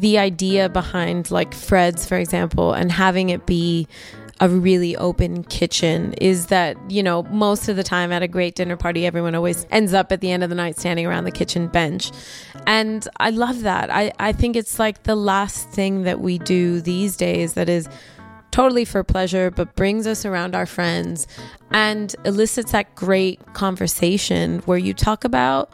the idea behind like Fred's, for example, and having it be a really open kitchen is that, you know, most of the time at a great dinner party, everyone always ends up at the end of the night standing around the kitchen bench. And I love that. I, I think it's like the last thing that we do these days that is totally for pleasure, but brings us around our friends and elicits that great conversation where you talk about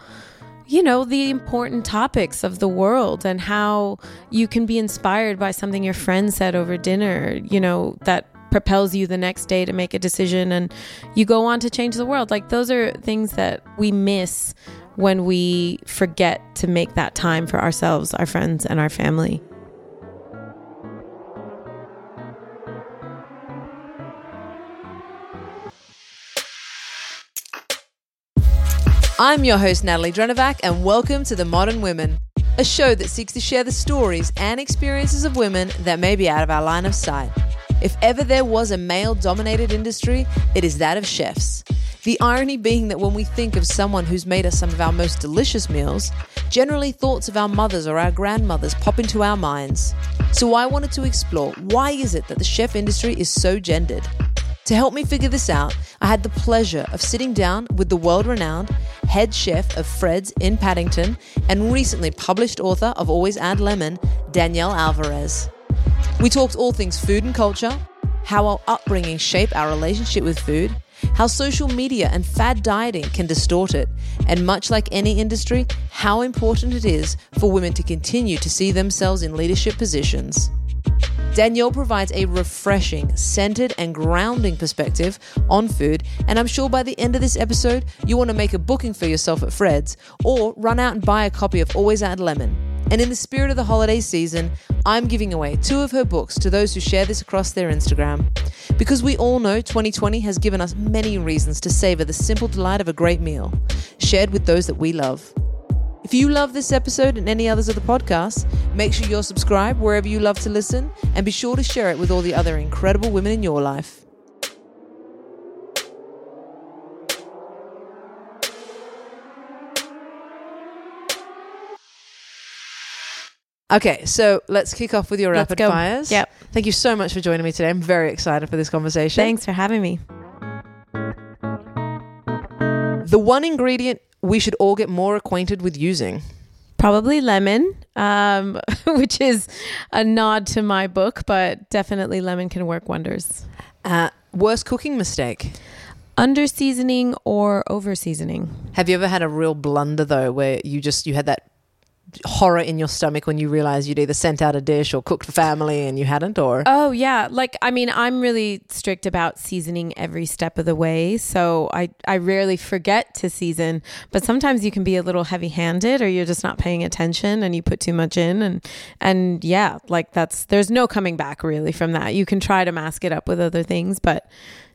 you know, the important topics of the world and how you can be inspired by something your friend said over dinner, you know, that propels you the next day to make a decision and you go on to change the world. Like, those are things that we miss when we forget to make that time for ourselves, our friends, and our family. I'm your host, Natalie Drenovac, and welcome to The Modern Women, a show that seeks to share the stories and experiences of women that may be out of our line of sight. If ever there was a male dominated industry, it is that of chefs. The irony being that when we think of someone who's made us some of our most delicious meals, generally thoughts of our mothers or our grandmothers pop into our minds. So I wanted to explore why is it that the chef industry is so gendered? To help me figure this out, I had the pleasure of sitting down with the world renowned head chef of Fred's in Paddington and recently published author of Always Add Lemon, Danielle Alvarez. We talked all things food and culture, how our upbringing shape our relationship with food, how social media and fad dieting can distort it, and much like any industry, how important it is for women to continue to see themselves in leadership positions. Danielle provides a refreshing, centered, and grounding perspective on food, and I'm sure by the end of this episode, you want to make a booking for yourself at Fred's or run out and buy a copy of Always Add Lemon. And in the spirit of the holiday season, I'm giving away two of her books to those who share this across their Instagram. Because we all know 2020 has given us many reasons to savor the simple delight of a great meal, shared with those that we love. If you love this episode and any others of the podcast, make sure you're subscribed wherever you love to listen and be sure to share it with all the other incredible women in your life. Okay, so let's kick off with your Let's rapid go. fires. Yep. Thank you so much for joining me today. I'm very excited for this conversation. Thanks for having me. The one ingredient we should all get more acquainted with using. Probably lemon, um, which is a nod to my book, but definitely lemon can work wonders. Uh, worst cooking mistake. Under seasoning or over seasoning? Have you ever had a real blunder though, where you just you had that horror in your stomach when you realized you'd either sent out a dish or cooked for family and you hadn't, or Oh yeah, like I mean, I'm really strict about seasoning every step of the way, so I I rarely forget to season, but sometimes you can be a little heavy-handed or you're just not paying attention and you put too much in and and yeah, like that's there's no coming back really from that. You can try to mask it up with other things, but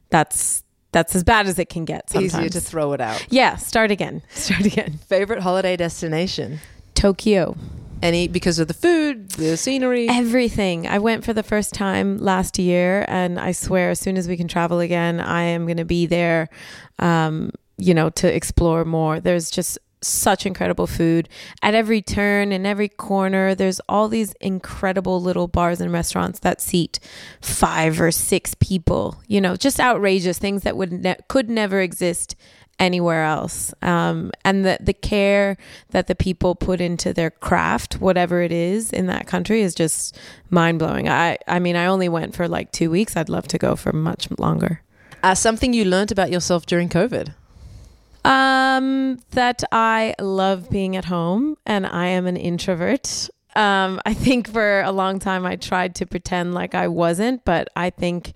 that's that's as bad as it can get sometimes. easier to throw it out. yeah, start again. Start again. Favorite holiday destination? Tokyo. Any because of the food, the scenery. Everything. I went for the first time last year, and I swear, as soon as we can travel again, I am going to be there, um, you know, to explore more. There's just such incredible food at every turn in every corner there's all these incredible little bars and restaurants that seat five or six people you know just outrageous things that would ne- could never exist anywhere else um, and the the care that the people put into their craft whatever it is in that country is just mind-blowing i i mean i only went for like two weeks i'd love to go for much longer Uh, something you learned about yourself during COVID. Um, that I love being at home and I am an introvert. Um, I think for a long time I tried to pretend like I wasn't, but I think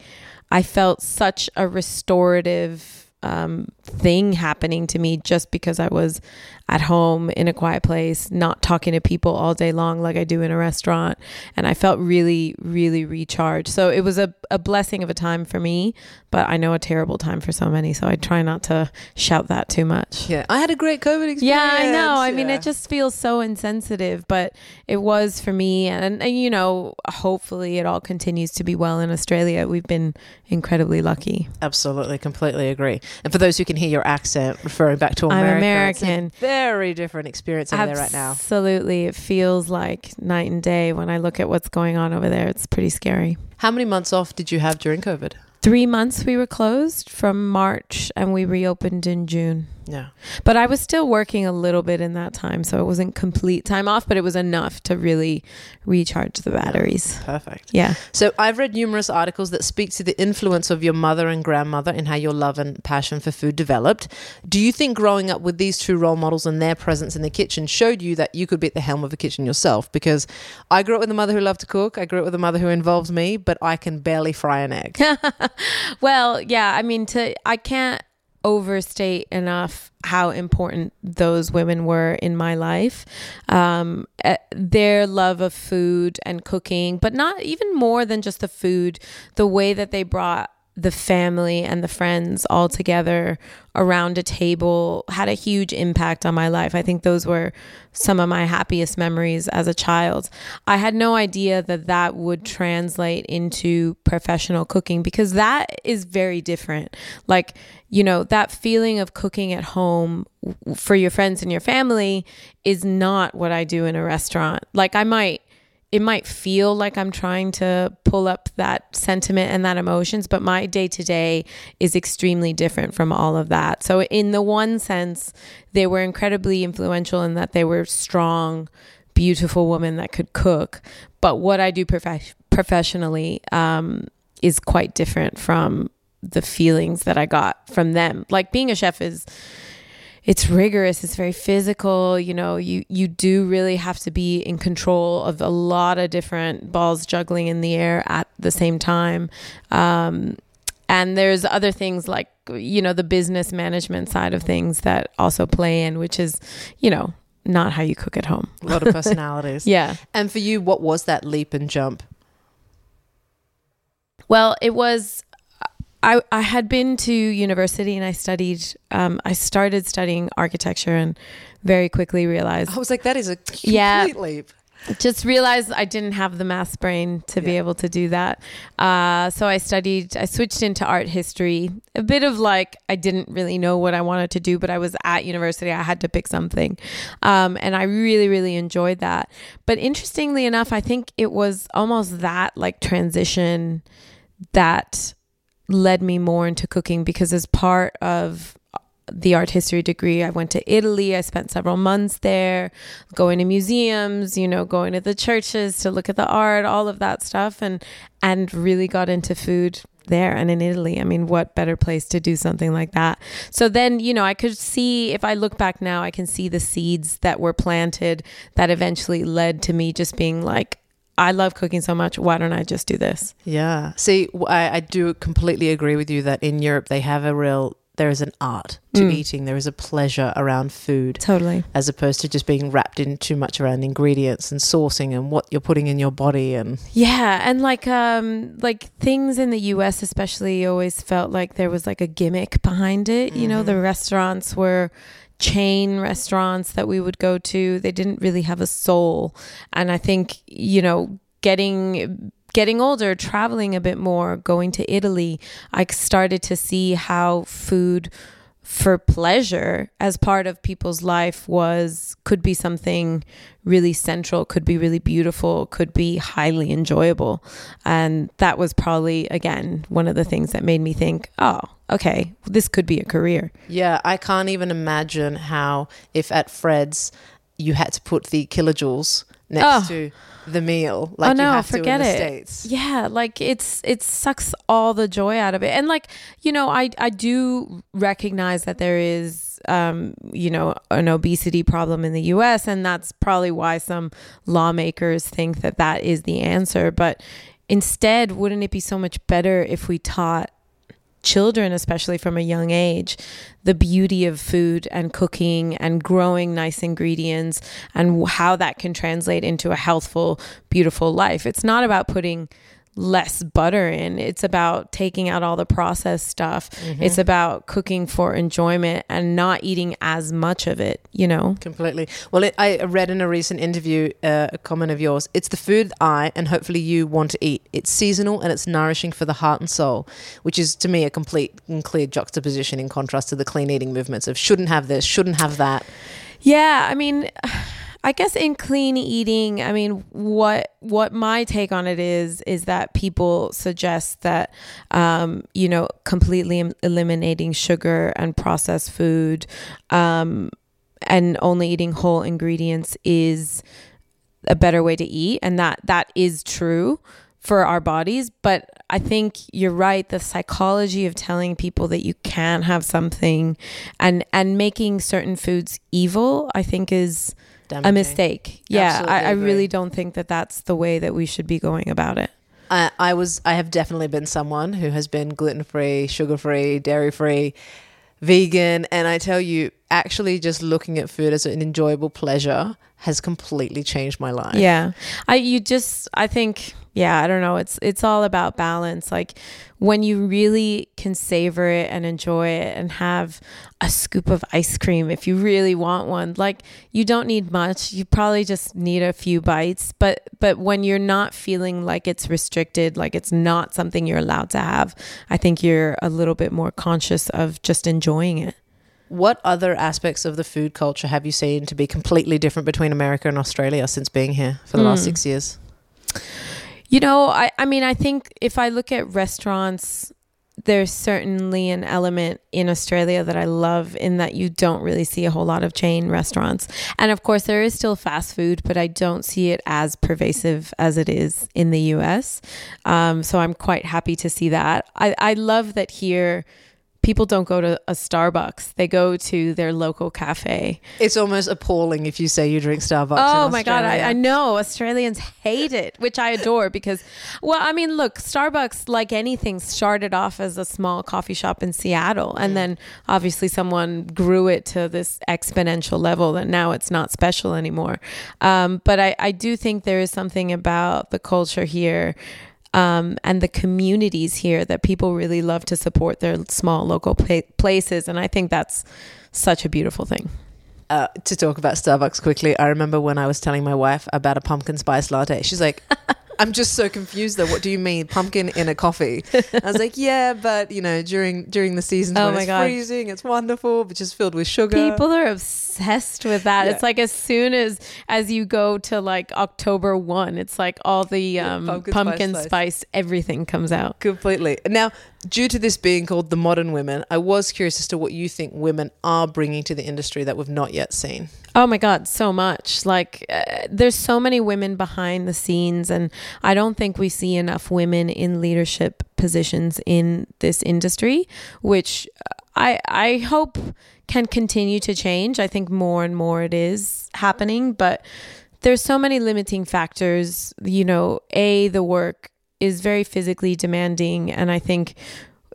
I felt such a restorative um, thing happening to me just because I was at home in a quiet place, not talking to people all day long like I do in a restaurant. And I felt really, really recharged. So it was a, a blessing of a time for me, but I know a terrible time for so many. So I try not to shout that too much. Yeah, I had a great COVID experience. Yeah, I know. I mean, it just feels so insensitive, but it was for me. And, and, you know, hopefully it all continues to be well in Australia. We've been incredibly lucky. Absolutely, completely agree. And for those who can hear your accent referring back to I'm America, it's a American. very different experience over there right now. Absolutely. It feels like night and day when I look at what's going on over there. It's pretty scary. How many months off did you have during COVID? Three months we were closed from March and we reopened in June. Yeah. But I was still working a little bit in that time. So it wasn't complete time off, but it was enough to really recharge the batteries. Perfect. Yeah. So I've read numerous articles that speak to the influence of your mother and grandmother and how your love and passion for food developed. Do you think growing up with these two role models and their presence in the kitchen showed you that you could be at the helm of a kitchen yourself? Because I grew up with a mother who loved to cook. I grew up with a mother who involves me, but I can barely fry an egg. Well, yeah, I mean to I can't overstate enough how important those women were in my life. Um, eh, their love of food and cooking, but not even more than just the food, the way that they brought the family and the friends all together around a table had a huge impact on my life. I think those were some of my happiest memories as a child. I had no idea that that would translate into professional cooking because that is very different. Like, you know, that feeling of cooking at home for your friends and your family is not what I do in a restaurant. Like, I might it might feel like I'm trying to pull up that sentiment and that emotions, but my day to day is extremely different from all of that. So, in the one sense, they were incredibly influential in that they were strong, beautiful women that could cook. But what I do prof- professionally um, is quite different from the feelings that I got from them. Like being a chef is it's rigorous it's very physical you know you you do really have to be in control of a lot of different balls juggling in the air at the same time um, and there's other things like you know the business management side of things that also play in which is you know not how you cook at home A lot of personalities. yeah And for you, what was that leap and jump? Well, it was. I, I had been to university and I studied. Um, I started studying architecture and very quickly realized, I was like, that is a complete Yeah. leap. just realized I didn't have the math brain to be able to do that. Uh, so I studied. I switched into art history. A bit of like I didn't really know what I wanted to do, but I was at university. I had to pick something, um, and I really, really enjoyed that. But interestingly enough, I think it was almost that like transition that led me more into cooking because as part of the art history degree I went to Italy. I spent several months there going to museums you know going to the churches to look at the art all of that stuff and and really got into food there and in Italy. I mean what better place to do something like that? So then you know I could see if I look back now I can see the seeds that were planted that eventually led to me just being like I love cooking so much why don't I just do this Yeah. See, I do completely agree with you that in Europe they have a real, there is an art to Mm. eating, there is a pleasure around food. totally As opposed to just being wrapped in too much around ingredients and sourcing and what you're putting in your body and Yeah, and like um like things in the US especially always felt like there was like a gimmick behind it. You know, the restaurants were chain restaurants that we would go to. They didn't really have a soul. And I think, you know, getting getting older, traveling a bit more, going to Italy, I started to see how food for pleasure as part of people's life was could be something really central could be really beautiful could be highly enjoyable and that was probably again one of the things that made me think oh okay this could be a career Yeah, I can't even imagine how if at Fred's you had to put the kilojoules next Oh. to the meal like oh no forget to in the it states. yeah like it's it sucks all the joy out of it and like you know i i do recognize that there is um, you know, an obesity problem in the US. And that's probably why some lawmakers think that that is the answer. But instead, wouldn't it be so much better if we taught children, especially from a young age, the beauty of food and cooking and growing nice ingredients and how that can translate into a healthful, beautiful life. It's not about putting less butter in. It's about taking out all the processed stuff. Mm-hmm. It's about cooking for enjoyment and not eating as much of it, you know? Completely. Well, it, I read in a recent interview uh, a comment of yours it's the food I and hopefully you want to eat. It's seasonal and it's nourishing for the heart and soul, which is to me a complete and clear juxtaposition in contrast to the clean eating movements of shouldn't have this, shouldn't have that. Yeah, I mean, I guess in clean eating, I mean, what what my take on it is is that people suggest that, um, you know, completely eliminating sugar and processed food, um, and only eating whole ingredients is a better way to eat, and that that is true for our bodies. But I think you're right. The psychology of telling people that you can't have something, and and making certain foods evil, I think is damaging. a mistake. Yeah, I, I, really don't think that that's the way that we should be going about it. I, I was, I have definitely been someone who has been gluten free, sugar free, dairy free, vegan, and I tell you, actually, just looking at food as an enjoyable pleasure has completely changed my life. Yeah, I you just I think yeah, I don't know. It's it's all about balance. Like when you really can savor it and enjoy it and have a scoop of ice cream if you really want one. Like you don't need much. You probably just need a few bites, but but when you're not feeling like it's restricted, like it's not something you're allowed to have, I think you're a little bit more conscious of just enjoying it. What other aspects of the food culture have you seen to be completely different between America and Australia since being here for the mm. last 6 years? You know, I, I mean, I think if I look at restaurants, there's certainly an element in Australia that I love in that you don't really see a whole lot of chain restaurants. And of course, there is still fast food, but I don't see it as pervasive as it is in the US. Um, so I'm quite happy to see that. I, I love that here people don't go to a Starbucks; they go to their local cafe. It's almost appalling if you say you drink Starbucks. Oh my god, I, I, know Australians hate it, which I adore because, well, I mean, look, Starbucks, like anything, started off as a small coffee shop in Seattle, and mm. then obviously someone grew it to this exponential level that now it's not special anymore. Um, but I, I do think there is something about the culture here um, and the communities here that people really love to support their small local places. And I think that's such a beautiful thing. Uh, to talk about Starbucks quickly, I remember when I was telling my wife about a pumpkin spice latte. She's like, I'm just so confused though. What do you mean pumpkin in a coffee? I was like, yeah, but you know, during during the seasons oh when it's God. freezing, it's wonderful, but just filled with sugar. People are obsessed with that. Yeah. It's like as soon as as you go to like October one, it's like all the um, yeah, pumpkin, pumpkin spice, spice, everything comes out completely. Now, due to this being called the modern women, I was curious as to what you think women are bringing to the industry that we've not yet seen. Oh my God, so much. Like, uh, there's so many women behind the scenes, and I don't think we see enough women in leadership positions in this industry, which I, I hope can continue to change. I think more and more it is happening, but there's so many limiting factors. You know, A, the work is very physically demanding, and I think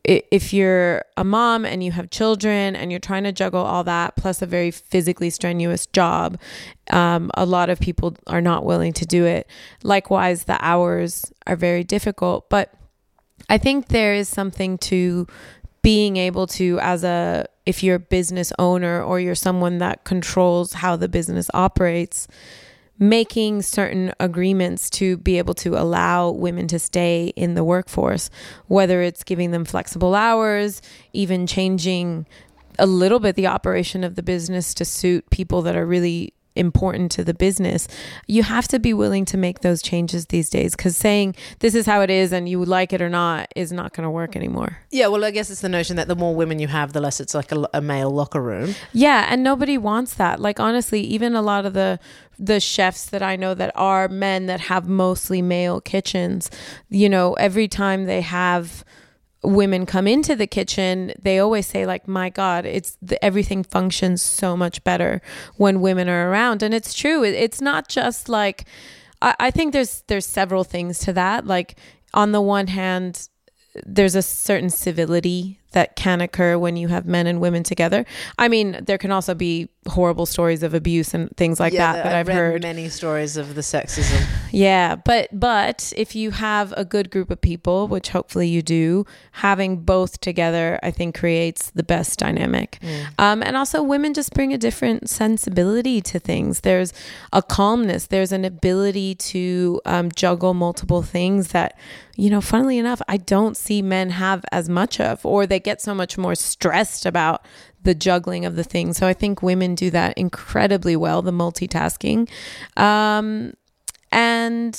if you're a mom and you have children and you're trying to juggle all that plus a very physically strenuous job, um, a lot of people are not willing to do it. Likewise, the hours are very difficult. But I think there is something to being able to, as a, if you're a business owner or you're someone that controls how the business operates, making certain agreements to be able to allow women to stay in the workforce, whether it's giving them flexible hours, even changing a little bit the operation of the business to suit people that are really important to the business, you have to be willing to make those changes these days because saying this is how it is and you like it or not is not going to work anymore. Yeah, well, I guess it's the notion that the more women you have, the less it's like a, a, male locker room. Yeah, and nobody wants that. Like honestly, even a lot of the the chefs that I know that are men that have mostly male kitchens, you know, every time they have women come into the kitchen, they always say like, "My God, it's the, everything functions so much better when women are around," and it's true. It, it's not just like I, I think there's there's several things to that. Like on the one hand, there's a certain civility that can occur when you have men and women together. I mean, there can also be horrible stories of abuse and things like yeah, that. But I've, I've, heard many stories of the sexism. yeah, but but if you have a good group of people, which hopefully you do, having both together, I think creates the best dynamic. Um, and also, women just bring a different sensibility to things. There's a calmness. There's an ability to um, juggle multiple things that, you know, funnily enough, I don't see men have as much of, or they get so much more stressed about the juggling of the things. So I think women do that incredibly well, the multitasking. Um, and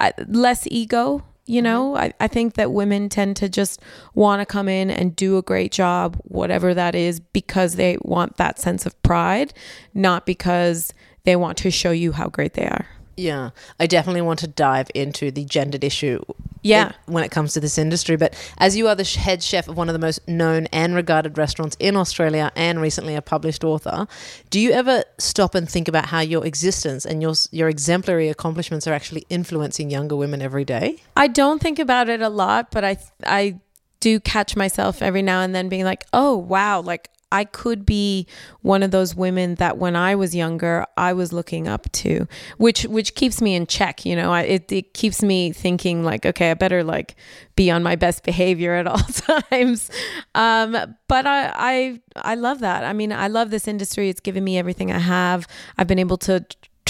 I, less ego. You know, I, I think that women tend to just want to come in and do a great job, whatever that is, because they want that sense of pride, not because they want to show you how great they are. Yeah, I definitely want to dive into the gendered issue. Yeah. in- when it comes to this industry. But as you are the head chef of one of the most known and regarded restaurants in Australia and recently a published author, do you ever stop and think about how your existence and your your exemplary accomplishments are actually influencing younger women every day? I don't think about it a lot, but I I do catch myself every now and then being like, "Oh, wow, like I could be one of those women that when I was younger, I was looking up to, which which keeps me in check, you know. I, it it keeps me thinking like, okay, I better like be on my best behavior at all times. Um, but I I I love that. I mean, I love this industry. It's given me everything I have. I've been able to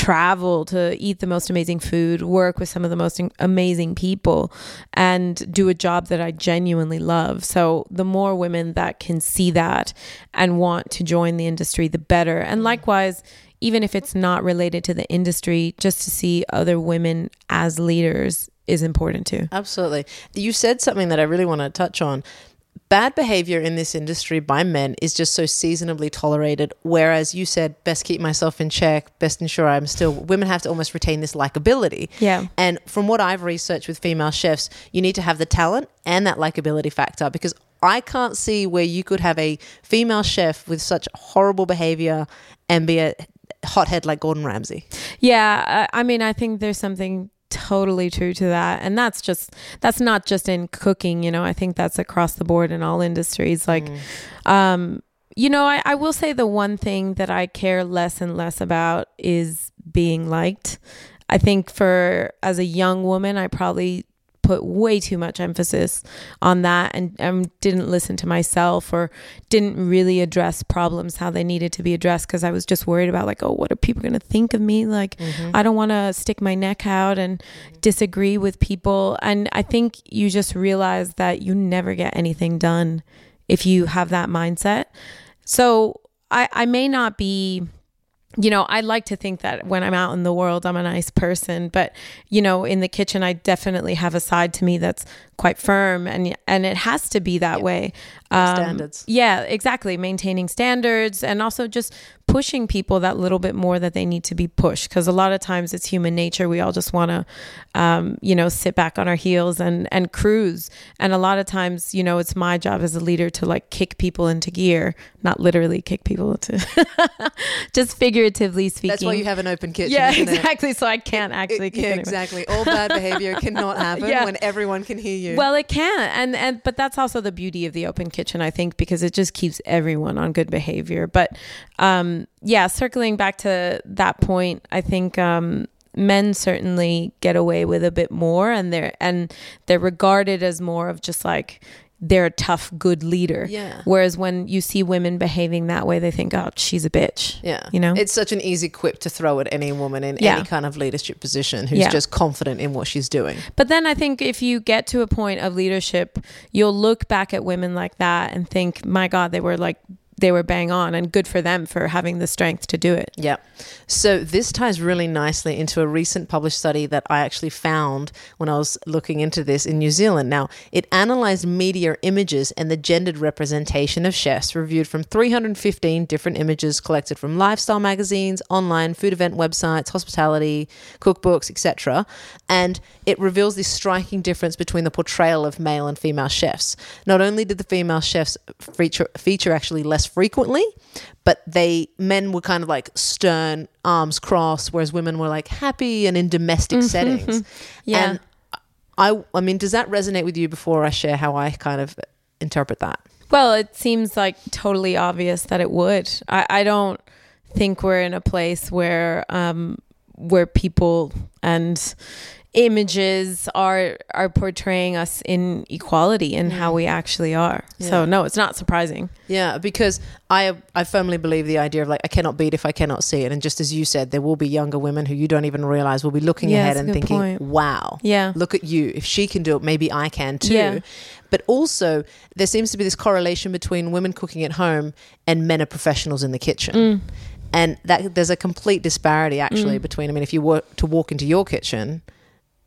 travel to eat the most amazing food, work with some of the most in- amazing people, and do a job that I genuinely love. So, the more women that can see that and want to join the industry, the better. And likewise, even if it's not related to the industry, just to see other women as leaders is important too. Absolutely. You said something that I really want to touch on. Bad behavior in this industry by men is just so seasonably tolerated. Whereas you said, best keep myself in check, best ensure I'm still. Women have to almost retain this likability. Yeah. And from what I've researched with female chefs, you need to have the talent and that likability factor because I can't see where you could have a female chef with such horrible behavior and be a hothead like Gordon Ramsay. Yeah, I, I mean, I think there's something totally true to that, and that's just that's not just in cooking. You know, I think that's across the board in all industries. Like, um, you know, I, I will say the one thing that I care less and less about is being liked. I think for as a young woman, I probably put way too much emphasis on that and um, didn't listen to myself or didn't really address problems how they needed to be addressed because I was just worried about like, oh, what are people going to think of me? Like, I don't want to stick my neck out and disagree with people. And I think you just realize that you never get anything done if you have that mindset. So I, I may not be you know, I like to think that when I'm out in the world, I'm a nice person, but you know, in the kitchen, I definitely have a side to me that's quite firm, and and it has to be that way. Um, Standards. Yeah, exactly. Maintaining standards and also just pushing people that little bit more that they need to be pushed. Because a lot of times it's human nature. We all just want to, um, you know, sit back on our heels and and cruise. And a lot of times, you know, it's my job as a leader to like kick people into gear, not literally kick people into, just figuratively speaking. That's why you have an open kitchen. yeah, isn't it? exactly. So I can't actually kick yeah, anyone. exactly. All bad behavior cannot happen Yeah. when everyone can hear you. Well, it can, and and but that's also the beauty of the open kitchen, I think, because it just keeps everyone on good behavior. But um, yeah, circling back to that point, I think um, men certainly get away with a bit more, and they're and they're regarded as more of just like they're a tough, good leader. Yeah. Whereas when you see women behaving that way, they think, oh, she's a bitch. yeah, You know. it's such an easy quip to throw at any woman in Yeah. any kind of leadership position who's Yeah. just confident in what she's doing. But then I think if you get to a point of leadership, you'll look back at women like that and think, my God, they were like they were bang on and good for them for having the strength to do it. Yeah. So this ties really nicely into a recent published study that I actually found when I was looking into this in New Zealand. Now, it analyzed media images and the gendered representation of chefs, reviewed from 315 different images collected from lifestyle magazines, online food event websites, hospitality, cookbooks, etc. And it reveals this striking difference between the portrayal of male and female chefs. Not only did the female chefs feature feature actually less frequently, but they men were kind of like stern, arms crossed, whereas women were like happy and in domestic settings. Yeah. And I I mean, does that resonate with you before I share how I kind of interpret that? Well, it seems like totally obvious that it would. I, I don't think we're in a place where um, where people and images are are portraying us in equality and how we actually are. So no, it's not surprising. Yeah, because I I firmly believe the idea of like I cannot beat if I cannot see it, and just as you said, there will be younger women who you don't even realize will be looking Yeah, ahead and thinking, point. "Wow, Yeah. look at you! If she can do it, maybe I can too." Yeah. But also, there seems to be this correlation between women cooking at home and men are professionals in the kitchen. Mm. And that there's a complete disparity actually between. I mean, if you were to walk into your kitchen,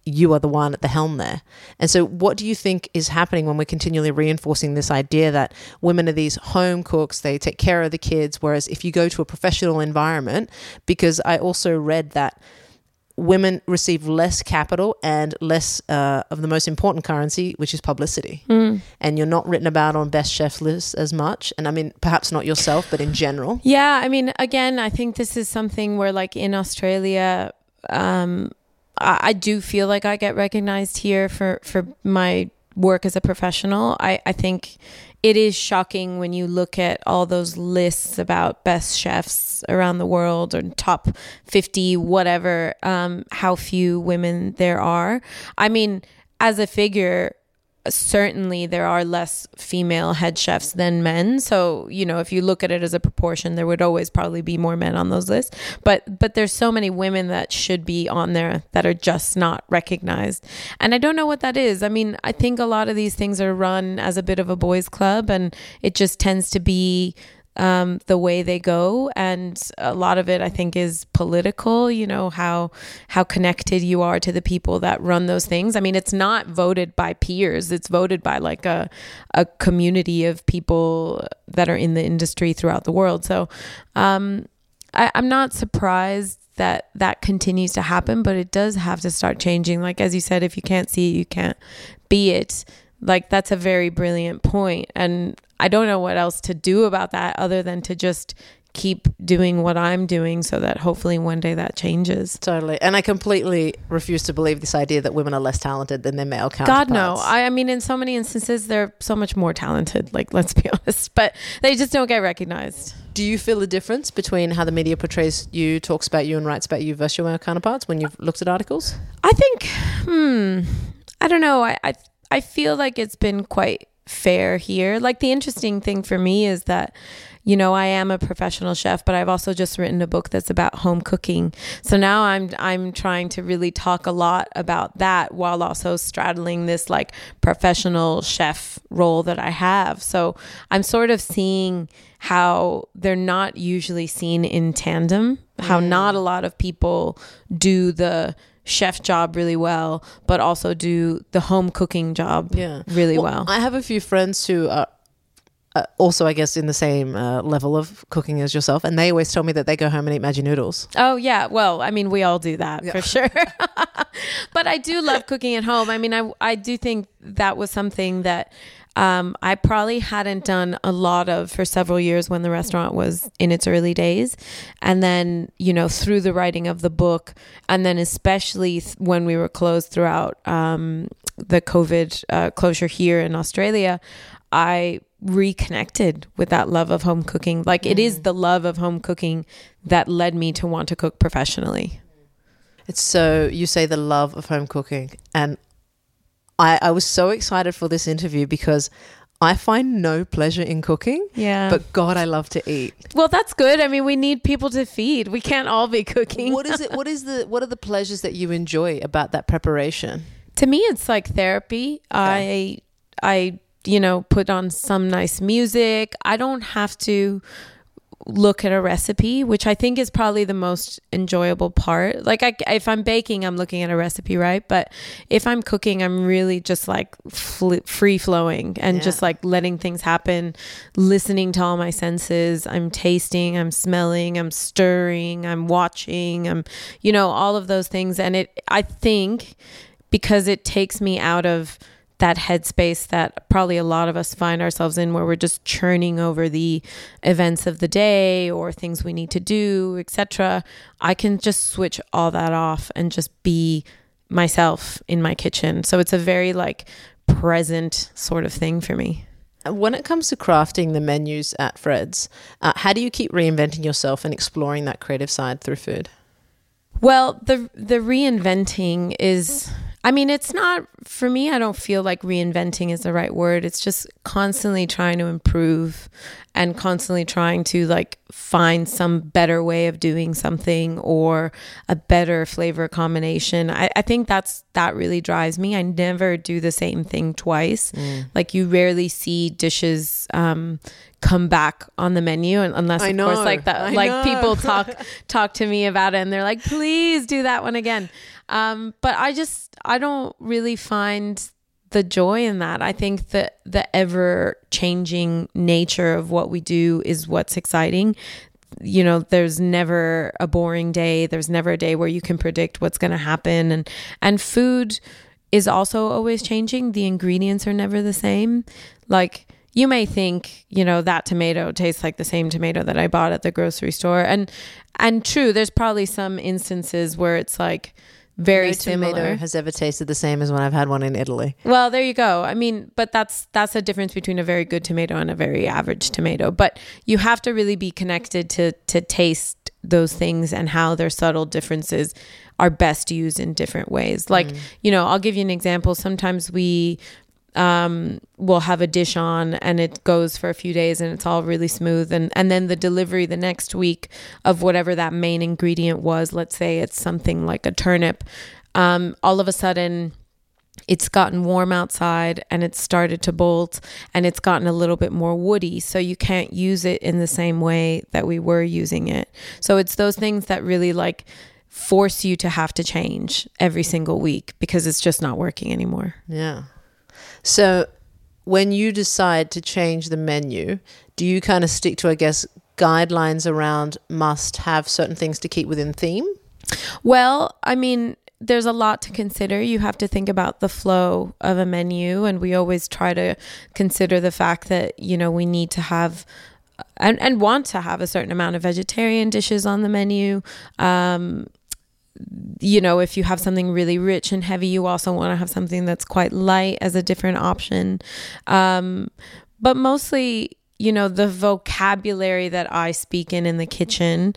you are the one at the helm there. And so, what do you think is happening when we're continually reinforcing this idea that women are these home cooks, they take care of the kids? Whereas, if you go to a professional environment, because I also read that women receive less capital and less uh, of the most important currency, which is publicity. And you're not written about on best chef lists as much. And I mean, perhaps not yourself, but in general. Yeah, I mean, again, I think this is something where, like in Australia, um, I, I do feel like I get recognized here for for my work as a professional. I I think it is shocking when you look at all those lists about best chefs around the world or top 50 whatever um, how few women there are i mean as a figure certainly there are less female head chefs than men. So you know if you look at it as a proportion there would always probably be more men on those lists. But but there's so many women that should be on there that are just not recognized. And i don't know what that is. I mean i think a lot of these things are run as a bit of a boys club and it just tends to be um, the way they go, and a lot of it, I think, is political. You know how how connected you are to the people that run those things. I mean, it's not voted by peers; it's voted by like a a community of people that are in the industry throughout the world. So, um, I, I'm not surprised that that continues to happen, but it does have to start changing. Like as you said, if you can't see it, you can't be it. Like that's a very brilliant point, and I don't know what else to do about that other than to just keep doing what I'm doing so that hopefully one day that changes. Totally. And I completely refuse to believe this idea that women are less talented than their male counterparts. God no. I, I mean in so many instances they're so much more talented, like let's be honest, but they just don't get recognized. Do you feel a difference between how the media portrays you, talks about you, and writes about you versus your male counterparts when you've looked at articles? I think, hmm, I don't know. I, I I feel like it's been quite fair here. Like the interesting thing for me is that, you know, I am a professional chef, but I've also just written a book that's about home cooking. So now I'm I'm trying to really talk a lot about that while also straddling this like professional chef role that I have. So I'm sort of seeing how they're not usually seen in tandem, how not a lot of people do the chef job really well, but also do the home cooking job Yeah. really well. I have a few friends who are uh, also, I guess, in the same uh, level of cooking as yourself, and they always tell me that they go home and eat Maggi noodles. Oh yeah, well, I mean, we all do that for sure. but I do love cooking at home. I mean, I I do think that was something that um, I probably hadn't done a lot of for several years when the restaurant was in its early days, and then you know through the writing of the book, and then especially th- when we were closed throughout um, the COVID uh, closure here in Australia, I reconnected with that love of home cooking. Like it is the love of home cooking that led me to want to cook professionally. It's so you say the love of home cooking, and I, I was so excited for this interview because I find no pleasure in cooking. Yeah. But God, I love to eat. well, that's good. I mean, we need people to feed. We can't all be cooking. What is it? What is the? What are the pleasures that you enjoy about that preparation? to me it's like therapy. I I you know, put on some nice music. I don't have to look at a recipe, which I think is probably the most enjoyable part. Like, I, if I'm baking, I'm looking at a recipe, right? But if I'm cooking, I'm really just like fl- free flowing and Yeah. just like letting things happen, listening to all my senses. I'm tasting, I'm smelling, I'm stirring, I'm watching, I'm, you know, all of those things. And it, I think, because it takes me out of that headspace that probably a lot of us find ourselves in where we're just churning over the events of the day or things we need to do etc i can just switch all that off and just be myself in my kitchen so it's a very like present sort of thing for me When it comes to crafting the menus at Fred's, uh, how do you keep reinventing yourself and exploring that creative side through food? Well, the the reinventing is I mean, it's not for me I don't feel like reinventing is the right word. It's just constantly trying to improve and constantly trying to like find some better way of doing something or a better flavor combination. I, I think that's that really drives me. I never do the same thing twice. Like you rarely see dishes um come back on the menu and unless of course like that like know. people talk talk to me about it and they're like please do that one again um but i just i don't really find the joy in that. I think that the ever changing nature of what we do is what's exciting. You know there's never a boring day. There's never a day where you can predict what's going to happen. And and food is also always changing. The ingredients are never the same. Like you may think you know that tomato tastes like the same tomato that i bought at the grocery store. And and true there's probably some instances where it's like very no similar tomato has ever tasted the same as when I've had one in Italy. well, there you go. I mean, but that's that's a difference between a very good tomato and a very average tomato. But you have to really be connected to to taste those things and how their subtle differences are best used in different ways. Like, mm. you know, I'll give you an example. Sometimes we um will have a dish on and it goes for a few days and it's all really smooth. And and then the delivery the next week of whatever that main ingredient was let's say it's something like a turnip um all of a sudden it's gotten warm outside and it's started to bolt and it's gotten a little bit more woody. So you can't use it in the same way that we were using it. So it's those things that really like force you to have to change every single week because it's just not working anymore. Yeah. So when you decide to change the menu, do you kind of stick to, I guess, guidelines around must have certain things to keep within theme? Well, I mean, there's a lot to consider. You have to think about the flow of a menu, and we always try to consider the fact that, you know, we need to have and, and want to have a certain amount of vegetarian dishes on the menu. Um, you know, if you have something really rich and heavy, you also want to have something that's quite light as a different option. Um, but mostly, you know, the vocabulary that I speak in in the kitchen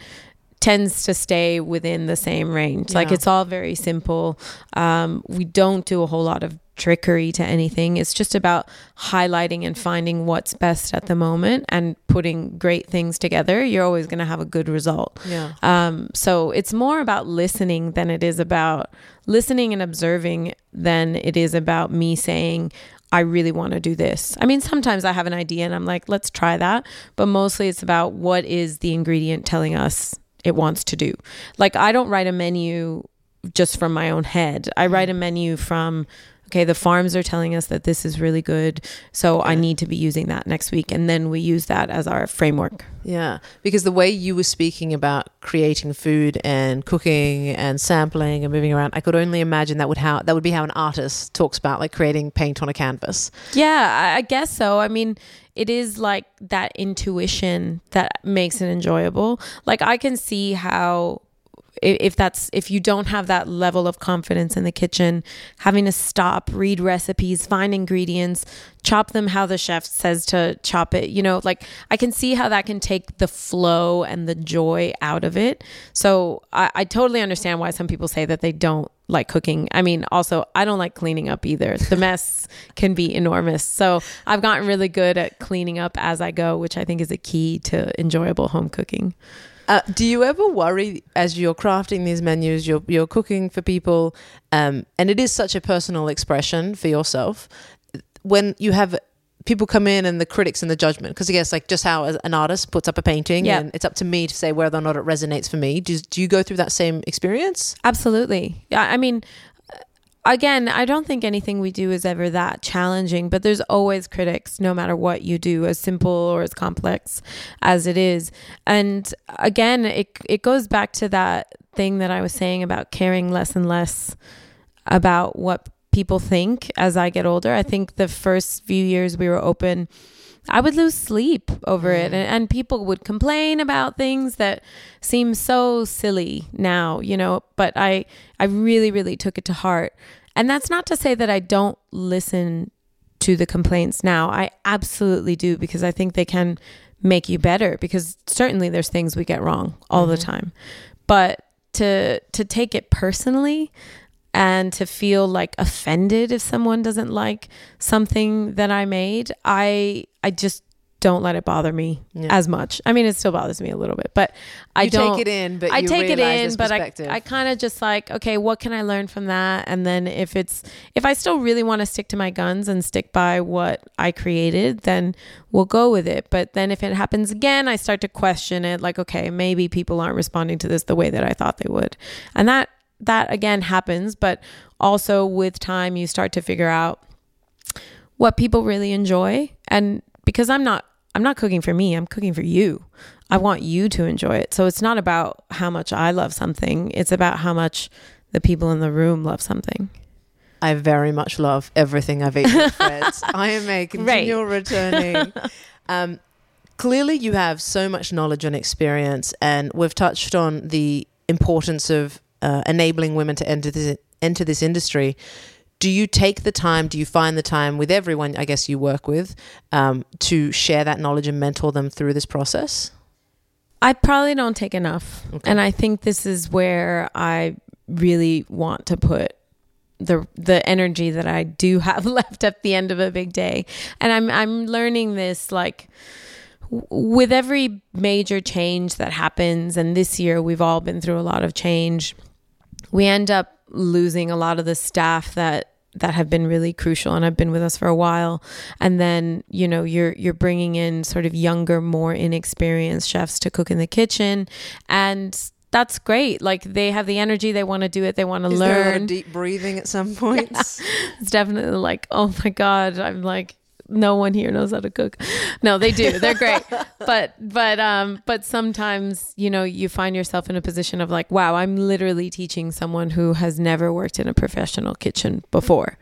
tends to stay within the same range. Like it's all very simple. Um, we don't do a whole lot of trickery to anything. It's just about highlighting and finding what's best at the moment and putting great things together. You're always going to have a good result. Yeah. Um, so it's more about listening than it is about listening and observing than it is about me saying, I really want to do this. I mean, sometimes I have an idea and I'm like, let's try that. But mostly it's about what is the ingredient telling us it wants to do. Like, I don't write a menu just from my own head, I write a menu from, okay, the farms are telling us that this is really good. So I need to be using that next week. And then we use that as our framework. Yeah, because the way you were speaking about creating food and cooking and sampling and moving around, I could only imagine that would how that would be how an artist talks about like creating paint on a canvas. Yeah, I- I guess so. I mean, it is like that intuition that makes it enjoyable. Like I can see how if that's if you don't have that level of confidence in the kitchen, having to stop, read recipes, find ingredients, chop them how the chef says to chop it, you know, like I can see how that can take the flow and the joy out of it. So I, I totally understand why some people say that they don't like cooking. I mean, also, I don't like cleaning up either. The mess can be enormous. So I've gotten really good at cleaning up as I go, which I think is a key to enjoyable home cooking. Uh, do you ever worry as you're crafting these menus, you're you're cooking for people, um, and it is such a personal expression for yourself when you have people come in and the critics and the judgment because I guess like just how an artist puts up a painting Yeah. and it's up to me to say whether or not it resonates for me. Do, do you go through that same experience? Absolutely. Yeah. I mean, again, I don't think anything we do is ever that challenging, but there's always critics no matter what you do, as simple or as complex as it is. And again, it, it goes back to that thing that I was saying about caring less and less about what people think as I get older. I think the first few years we were open, I would lose sleep over it. And, and people would complain about things that seem so silly now, you know, but I, I really, really took it to heart. And that's not to say that I don't listen to the complaints now. I absolutely do because I think they can make you better because certainly there's things we get wrong all the mm-hmm. time. But to to take it personally and to feel like offended if someone doesn't like something that I made, I I just don't let it bother me Yeah. as much. I mean, it still bothers me a little bit, but I You don't take it in, but I you take it in, but I. I kind of just like okay, what can I learn from that? And then if it's if I still really want to stick to my guns and stick by what I created, then we'll go with it. But then if it happens again, I start to question it. Like okay, maybe people aren't responding to this the way that I thought they would, and that that again happens. But also with time, you start to figure out what people really enjoy and because I'm not I'm not cooking for me, I'm cooking for you. I want you to enjoy it. So it's not about how much I love something, it's about how much the people in the room love something. I very much love everything I've eaten at Fred's. I am a continual returning. Um, clearly, you have so much knowledge and experience, and we've touched on the importance of uh, enabling women to enter this enter this industry. Do you take the time? Do you find the time with everyone? I guess you work with um, to share that knowledge and mentor them through this process. I probably don't take enough. Okay. And I think this is where I really want to put the the energy that I do have left at the end of a big day. And I'm I'm learning this like w- with every major change that happens and this year we've all been through a lot of change. We end up losing a lot of the staff that that have been really crucial and have been with us for a while. And then you know you're you're bringing in sort of younger more inexperienced chefs to cook in the kitchen. And that's great. Like they have the energy. They want to do it. They want to Is learn. deep breathing at some points? it's definitely like oh my god. I'm like no one here knows how to cook. No they do. They're great. But but um but sometimes you know you find yourself in a position of like wow i'm literally teaching someone who has never worked in a professional kitchen before.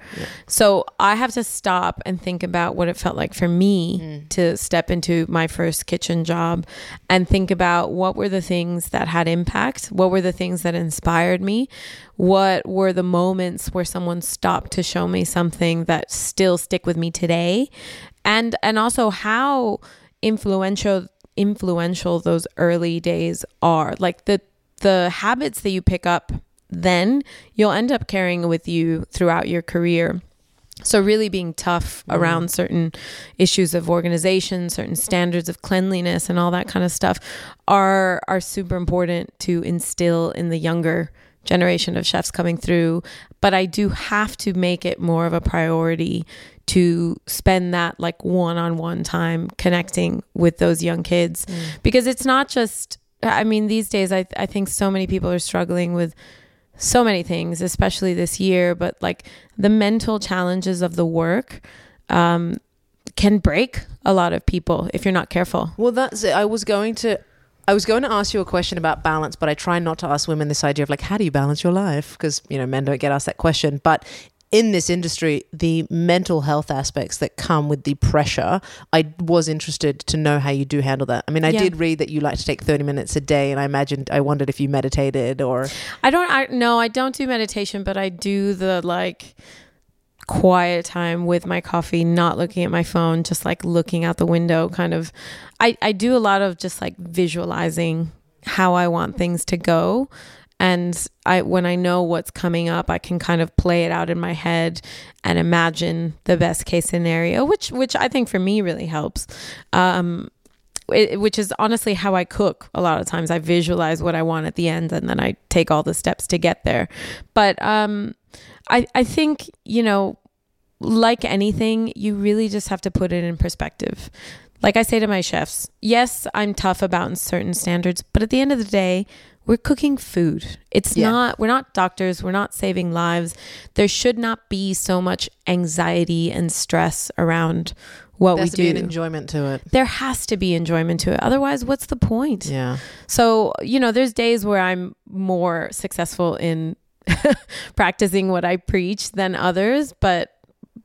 So i have to stop and think about what it felt like for me to step into my first kitchen job and think about what were the things that had impact what were the things that inspired me what were the moments where someone stopped to show me something that still stick with me today and and also how influential influential those early days are. Like the the habits that you pick up then you'll end up carrying with you throughout your career. So really being tough mm-hmm. around certain issues of organization, certain standards of cleanliness and all that kind of stuff are are super important to instill in the younger generation of chefs coming through, but I do have to make it more of a priority to spend that like one-on-one time connecting with those young kids because it's not just I mean these days I I think so many people are struggling with so many things, especially this year, but like the mental challenges of the work um, can break a lot of people if you're not careful. Well, that's it. I was going to. I was going to ask you a question about balance, but I try not to ask women this idea of like, how do you balance your life? Because, you know, men don't get asked that question. But in this industry, the mental health aspects that come with the pressure, I was interested to know how you do handle that. I mean, I Yeah. did read that you like to take 30 minutes a day, and I imagined, I wondered if you meditated or. I don't, I no, I don't do meditation, but I do the like quiet time with my coffee, not looking at my phone, just like looking out the window kind of. I, I do a lot of just like visualizing how I want things to go. And I when I know what's coming up, I can kind of play it out in my head and imagine the best case scenario, which which I think for me really helps. Um, it, which is honestly how I cook a lot of times. I visualize what I want at the end and then I take all the steps to get there. But um, I, I think, you know, like anything, you really just have to put it in perspective. Like I say to my chefs, yes, I'm tough about certain standards, but at the end of the day, we're cooking food. It's Yeah. not, we're not doctors, we're not saving lives. There should not be so much anxiety and stress around what There we has to be an do. enjoyment to it. there has to be enjoyment to it. Otherwise, what's the point? Yeah. So, you know, there's days where I'm more successful in practicing what I preach than others, but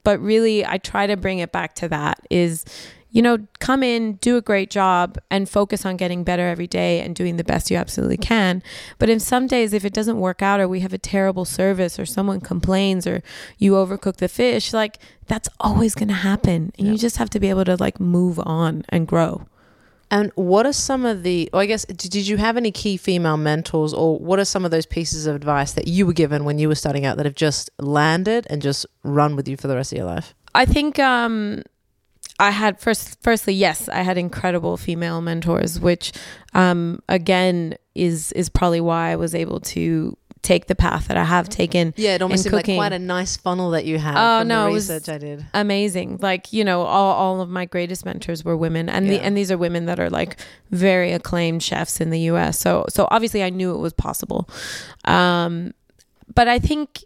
but really I try to bring it back to that is you know, come in, do a great job and focus on getting better every day and doing the best you absolutely can. But in some days if it doesn't work out or we have a terrible service or someone complains or you overcook the fish, like that's always going to happen. And you just have to be able to like move on and grow. And what are some of the, I guess, did you have any key female mentors, or what are some of those pieces of advice that you were given when you were starting out that have just landed and just run with you for the rest of your life? I think um, I had first. Firstly, yes, I had incredible female mentors, which um, again is is probably why I was able to take the path that I have taken. Yeah, it almost seemed like quite a nice funnel that you had Oh, from no, the it was- research I did. Amazing, like you know, all, all of my greatest mentors were women, and the, and these are women that are like very acclaimed chefs in the U.S. So so obviously I knew it was possible, um, but I think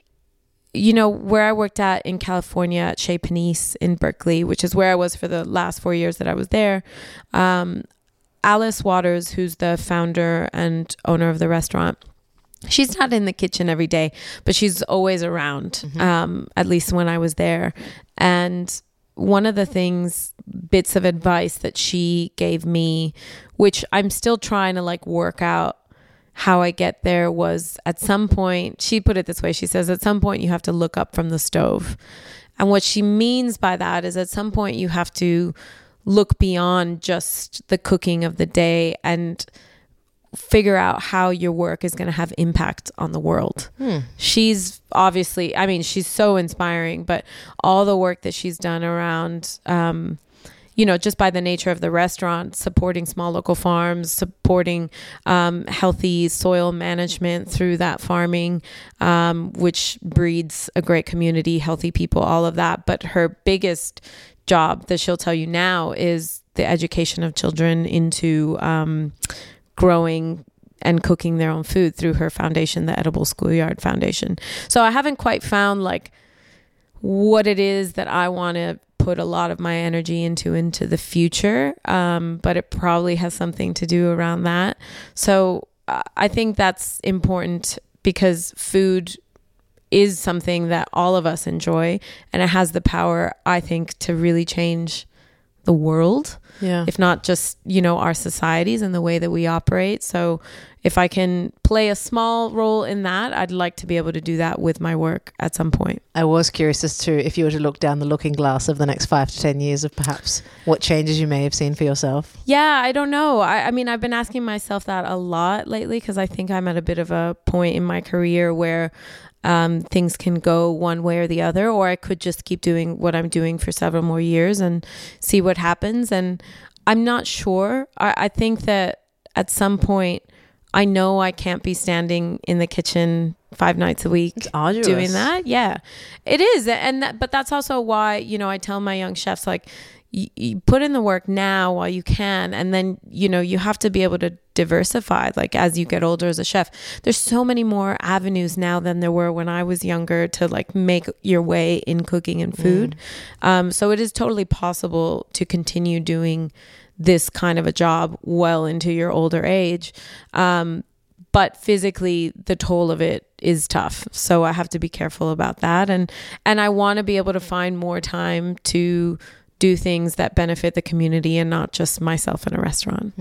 you know, where I worked at in California at Chez Panisse in Berkeley, which is where I was for the last four years that I was there. Um, Alice Waters, who's the founder and owner of the restaurant, she's not in the kitchen every day, but she's always around, um, at least when I was there. And one of the things, bits of advice that she gave me, which I'm still trying to like work out how I get there was at some point, she put it this way. She says, at some point, you have to look up from the stove. And what she means by that is at some point, you have to look beyond just the cooking of the day and figure out how your work is going to have impact on the world. She's obviously, I mean, she's so inspiring, but all the work that she's done around, um, you know, just by the nature of the restaurant, supporting small local farms, supporting um, healthy soil management through that farming, um, which breeds a great community, healthy people, all of that. But her biggest job that she'll tell you now is the education of children into um, growing and cooking their own food through her foundation, the Edible Schoolyard Foundation. So I haven't quite found like what it is that I want to put a lot of my energy into into the future, um, but it probably has something to do around that. So uh, I think that's important because food is something that all of us enjoy, and it has the power, I think, to really change the world Yeah. if not just you know our societies and the way that we operate so if i can play a small role in that i'd like to be able to do that with my work at some point I was curious as to if you were to look down the looking glass of the next five to 10 years of perhaps what changes you may have seen for yourself. yeah i don't know i, I mean i've been asking myself that a lot lately because i think i'm at a bit of a point in my career where um, things can go one way or the other, or I could just keep doing what I'm doing for several more years and see what happens. And I'm not sure. I, I think that at some point, I know I can't be standing in the kitchen five nights a week doing that. Yeah, it is, and that, but that's also why you know I tell my young chefs like, you, you put in the work now while you can, and then you know you have to be able to diversify. Like as you get older as a chef, there's so many more avenues now than there were when I was younger to like make your way in cooking and food. Um, so it is totally possible to continue doing this kind of a job well into your older age. Um, but physically the toll of it is tough so i have to be careful about that and and i want to be able to find more time to do things that benefit the community and not just myself in a restaurant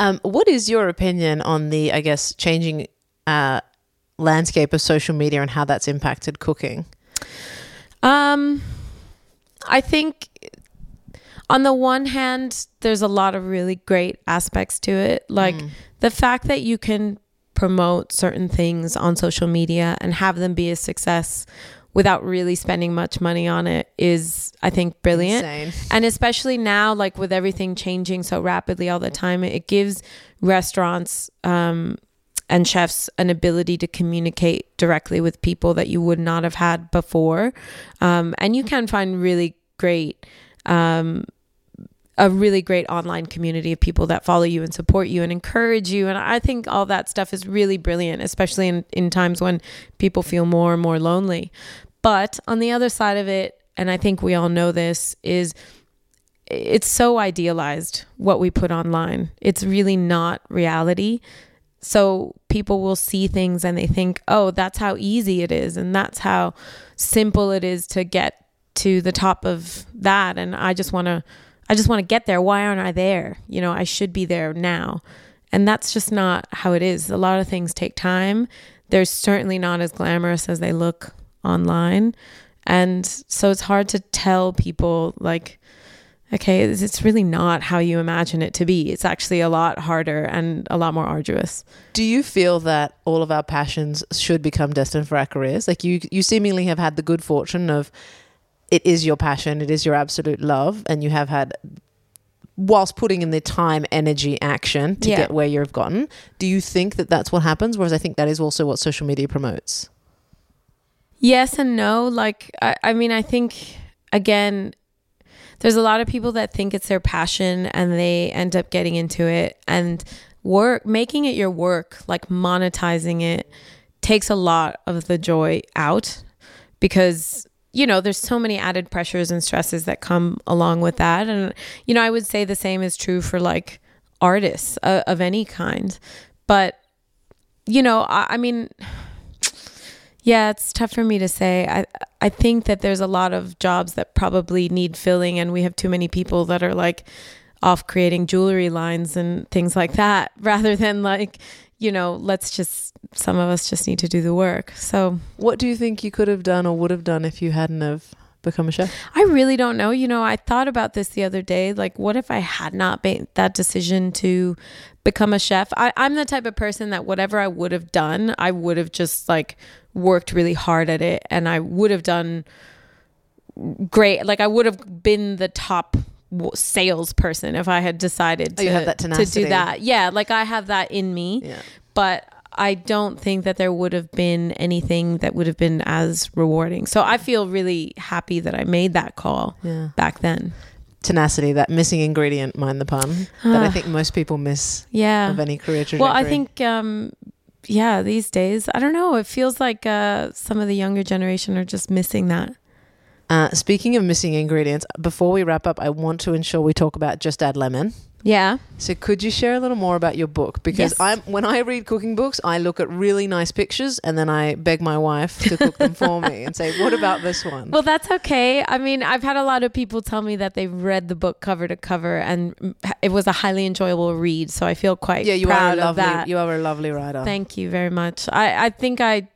Um, what is your opinion on the, I guess, changing uh, landscape of social media and how that's impacted cooking? Um, I think on the one hand, there's a lot of really great aspects to it. Like the fact that you can promote certain things on social media and have them be a success without really spending much money on it is, I think, brilliant. Insane. And especially now, like with everything changing so rapidly all the time, it gives restaurants um, and chefs an ability to communicate directly with people that you would not have had before. Um, and you can find really great, um, a really great online community of people that follow you and support you and encourage you. And I think all that stuff is really brilliant, especially in, in times when people feel more and more lonely. But on the other side of it, and I think we all know this, is it's so idealized what we put online. It's really not reality. So people will see things and they think, oh, that's how easy it is. And that's how simple it is to get to the top of that. And I just want to, I just want to get there. Why aren't I there? You know, I should be there now. And that's just not how it is. A lot of things take time. They're certainly not as glamorous as they look online. And so it's hard to tell people, like, okay, it's really not how you imagine it to be. It's actually a lot harder and a lot more arduous. Do you feel that all of our passions should become destined for our careers? Like you, you seemingly have had the good fortune of it is your passion, it is your absolute love, and you have had whilst putting in the time, energy, action to Yeah. get where you've gotten. Do you think that that's what happens? Whereas I think that is also what social media promotes. Yes and no. Like, I, I mean, I think, again, there's a lot of people that think it's their passion and they end up getting into it and work, making it your work, like monetizing it, takes a lot of the joy out because you know there's so many added pressures and stresses that come along with that. And you know i would say the same is true for like artists uh, of any kind. But you know I, I mean yeah it's tough for me to say. I i think that there's a lot of jobs that probably need filling and we have too many people that are like off creating jewelry lines and things like that rather than like you know let's just some of us just need to do the work so What do you think you could have done or would have done if you hadn't have become a chef? I really don't know. You know, I thought about this the other day. Like, what if I had not made that decision to become a chef? I, I'm the type of person that whatever I would have done, I would have just like worked really hard at it and I would have done great. Like, I would have been the top salesperson if I had decided Oh, to, that to do that. Yeah, like I have that in me Yeah. but I don't think that there would have been anything that would have been as rewarding. So I feel really happy that I made that call Yeah. back then. Tenacity, that missing ingredient, mind the pun, that I Ah. think most people miss Yeah. of any career trajectory. Well, I think, um, yeah, these days, I don't know. It feels like uh, some of the younger generation are just missing that. Uh, speaking of missing ingredients, before we wrap up, I want to ensure we talk about Just Add Lemon. Yeah. So, could you share a little more about your book? Because Yes. I'm when I read cooking books, I look at really nice pictures and then I beg my wife to cook them for me and say, "What about this one?" Well, that's okay. I mean, I've had a lot of people tell me that they've read the book cover to cover, and it was a highly enjoyable read. So I feel quite yeah, you proud are a lovely. that. You are a lovely writer. Thank you very much. I, I think I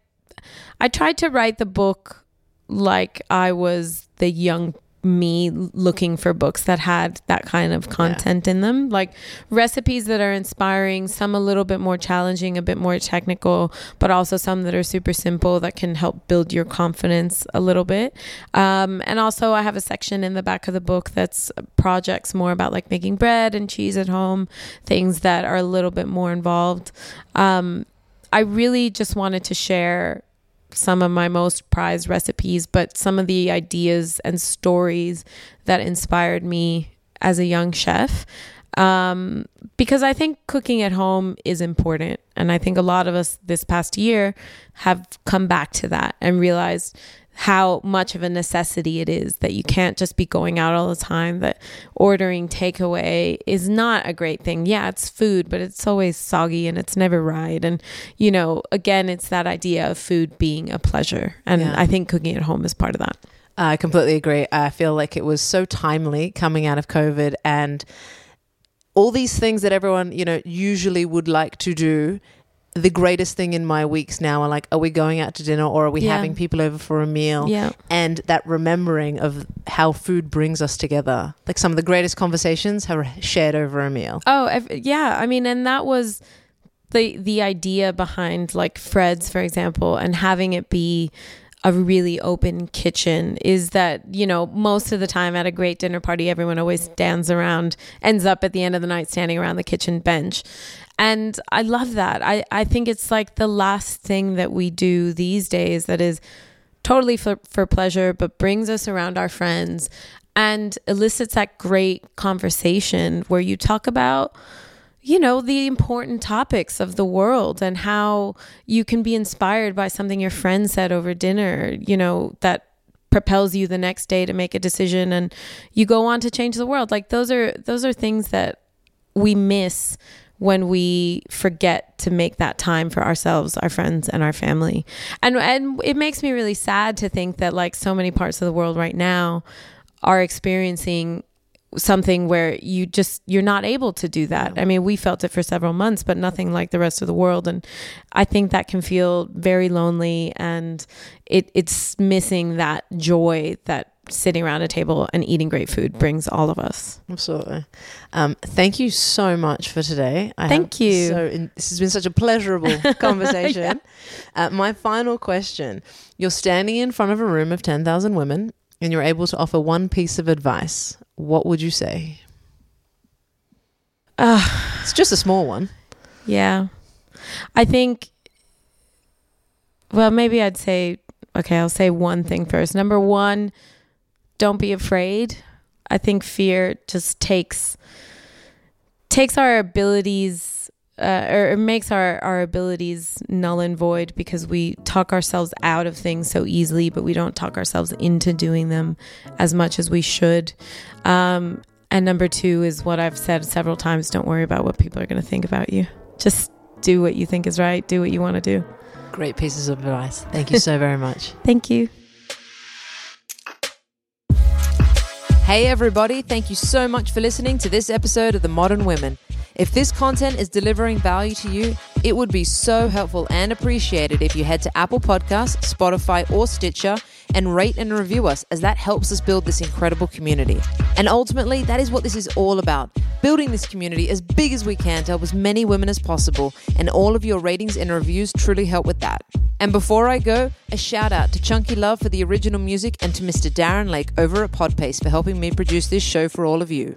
I tried to write the book like I was the young me looking for books that had that kind of content in them. Like recipes that are inspiring some a little bit more challenging a bit more technical but also some that are super simple that can help build your confidence a little bit. Um, and also i have a section in the back of the book that's projects more about like making bread and cheese at home things that are a little bit more involved. Um, I really just wanted to share some of my most prized recipes, but some of the ideas and stories that inspired me as a young chef. Um, because I think cooking at home is important. And I think a lot of us this past year have come back to that and realized how much of a necessity it is that you can't just be going out all the time, that ordering takeaway is not a great thing. Yeah, it's food, but it's always soggy and it's never right. And, you know, again, it's that idea of food being a pleasure. And Yeah. I think cooking at home is part of that. I completely agree. I feel like it was so timely coming out of COVID and all these things that everyone, you know, usually would like to do. The greatest thing in my weeks now are like, are we going out to dinner or are we Yeah. having people over for a meal? Yeah. And that remembering of how food brings us together. Like some of the greatest conversations are shared over a meal. Oh, yeah. I mean, and that was the the idea behind like Fred's, for example, and having it be a really open kitchen is that, you know, most of the time at a great dinner party, everyone always stands around, ends up at the end of the night standing around the kitchen bench. And I love that. I, I think it's like the last thing that we do these days that is totally for, for pleasure, but brings us around our friends and elicits that great conversation where you talk about you know, the important topics of the world and how you can be inspired by something your friend said over dinner, you know, that propels you the next day to make a decision and you go on to change the world. Like those are those are things that we miss when we forget to make that time for ourselves, our friends and our family. And and it makes me really sad to think that like so many parts of the world right now are experiencing something where you just you're not able to do that. I mean, we felt it for several months, but nothing like the rest of the world and I think that can feel very lonely and it it's missing that joy that sitting around a table and eating great food brings all of us. Absolutely. Um, thank you so much for today. I thank you. So in, this has been such a pleasurable conversation. yeah. uh, my final question: You're standing in front of a room of ten thousand women and you're able to offer one piece of advice, what would you say? Uh, it's just a small one. Yeah. I think, well, maybe I'd say, okay, I'll say one thing first. Number one, don't be afraid. I think fear just takes takes our abilities uh, or it makes our, our abilities null and void because we talk ourselves out of things so easily, but we don't talk ourselves into doing them as much as we should. Um, and number two is what I've said several times don't worry about what people are going to think about you. Just do what you think is right, do what you want to do. Great pieces of advice. Thank you so very much. Thank you. Hey, everybody. Thank you so much for listening to this episode of The Modern Women. If this content is delivering value to you, it would be so helpful and appreciated if you head to Apple Podcasts, Spotify, or Stitcher and rate and review us, as that helps us build this incredible community. And ultimately, that is what this is all about building this community as big as we can to help as many women as possible. And all of your ratings and reviews truly help with that. And before I go, a shout out to Chunky Love for the original music and to Mr. Darren Lake over at Podpace for helping me produce this show for all of you.